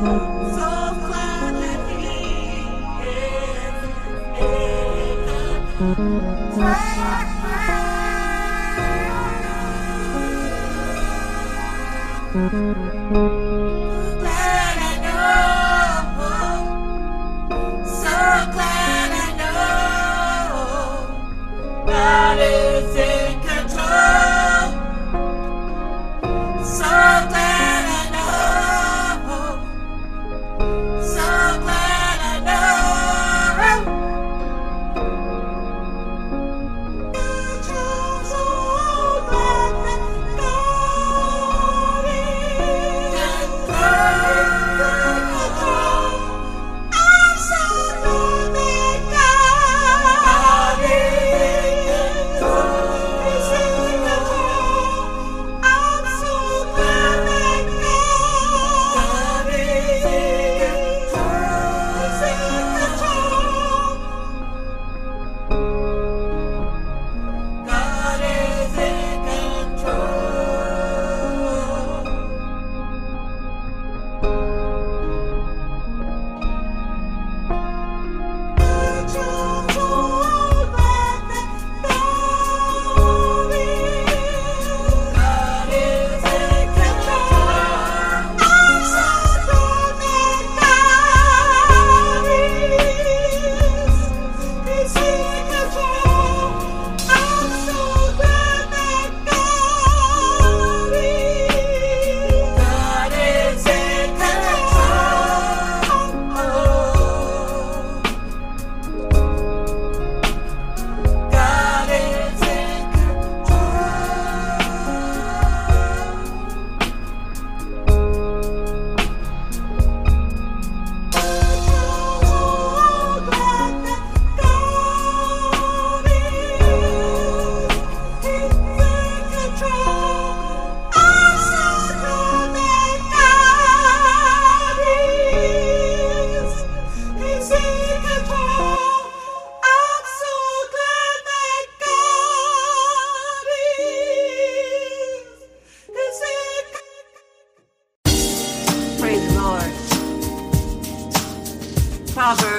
Absolutely another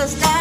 just got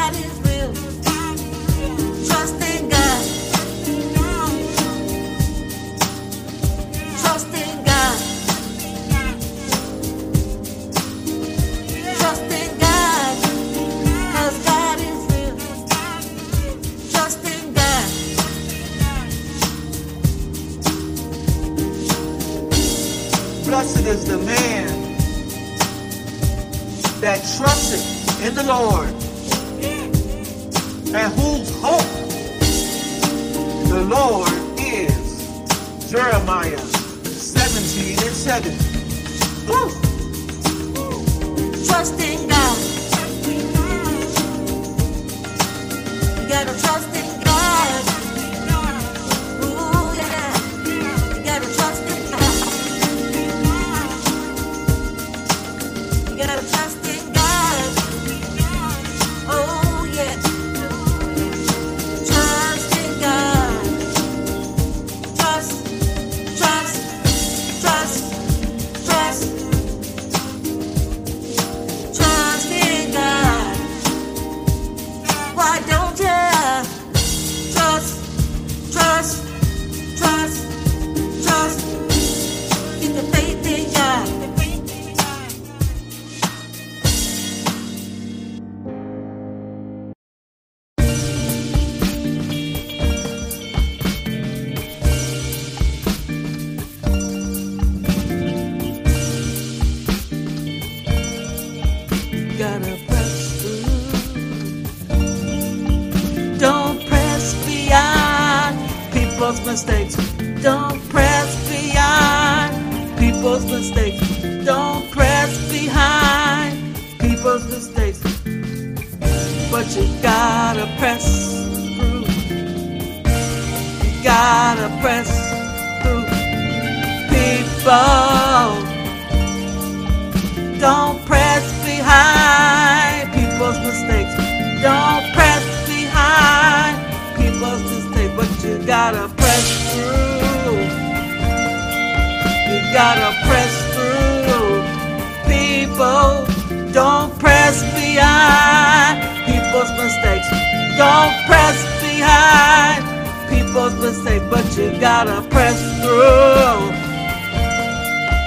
people's mistakes. Don't press behind people's mistakes, but you gotta press through.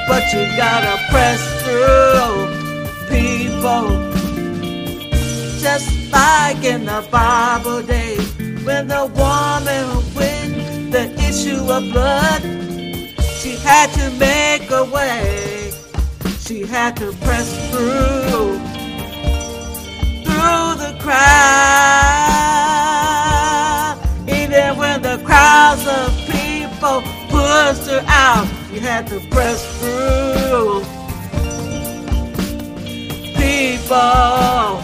But you gotta press through people. Just like in the Bible days, when the woman with the issue of blood, she had to make a way. She had to press through crowd. Even when the crowds of people pushed her out, she had to press through. People,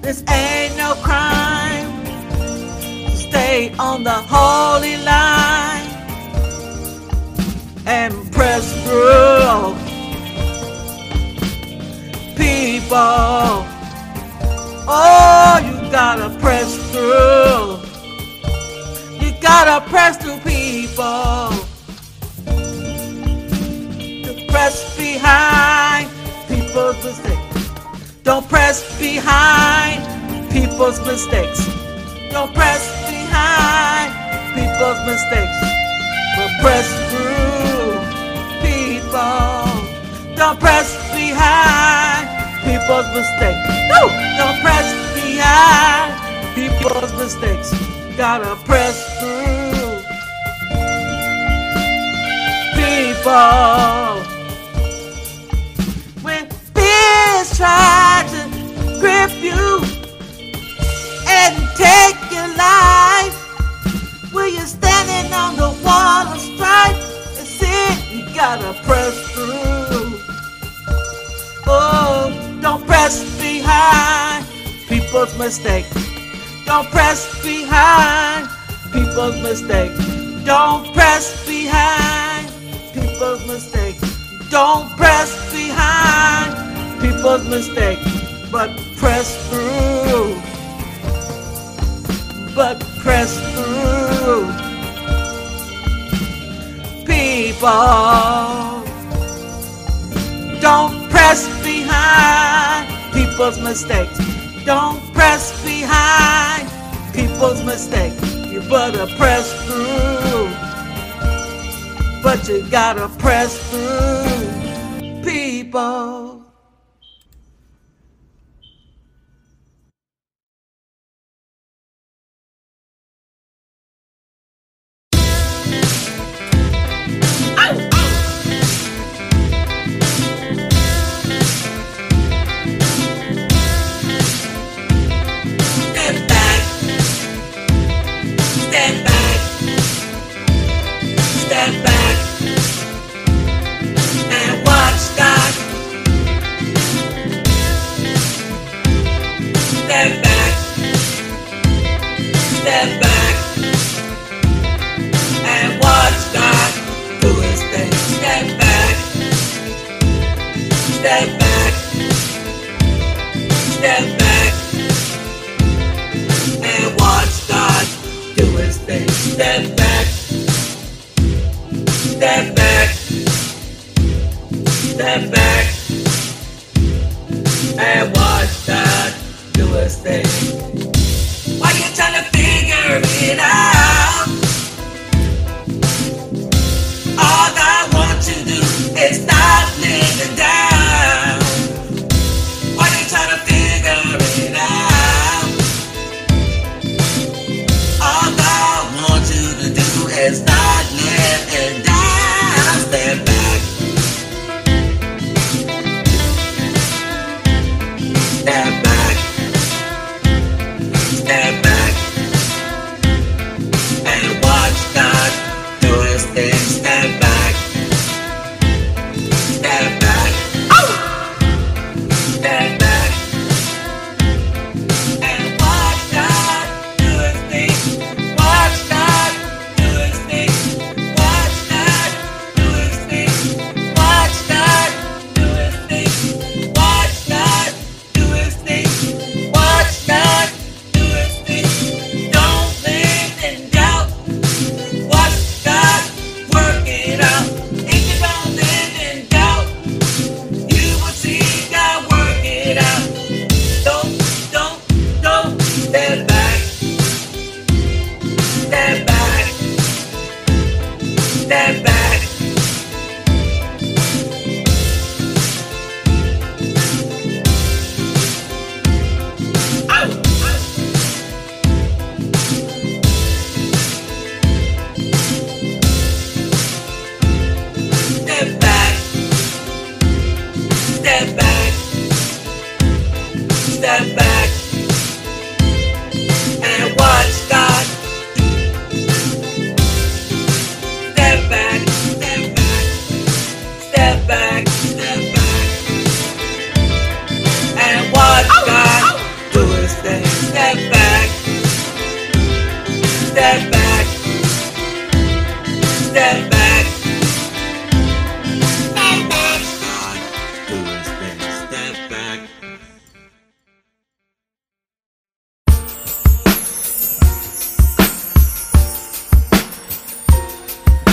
this ain't no crime. Stay on the holy line and press through. People, oh, you gotta press through. You gotta press through, people. To press behind people's mistakes. Don't press behind people's mistakes. Don't press behind people's mistakes. But press through people. Don't press behind people's mistakes. No, don't press behind people's mistakes. Gotta press through people. When fears try to grip you and take your life, will you standing on the wall of strife? That's it, you gotta press through. Behind people's mistakes. Don't press behind people's mistakes. Don't press behind people's mistakes. Don't press behind people's mistakes, but press through. But press through. People, people's mistakes. Don't press behind people's mistakes. You better press through. But you gotta press through. People. Step back, and watch God do his thing. Why you trying to figure it out?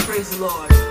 Praise the Lord.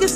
You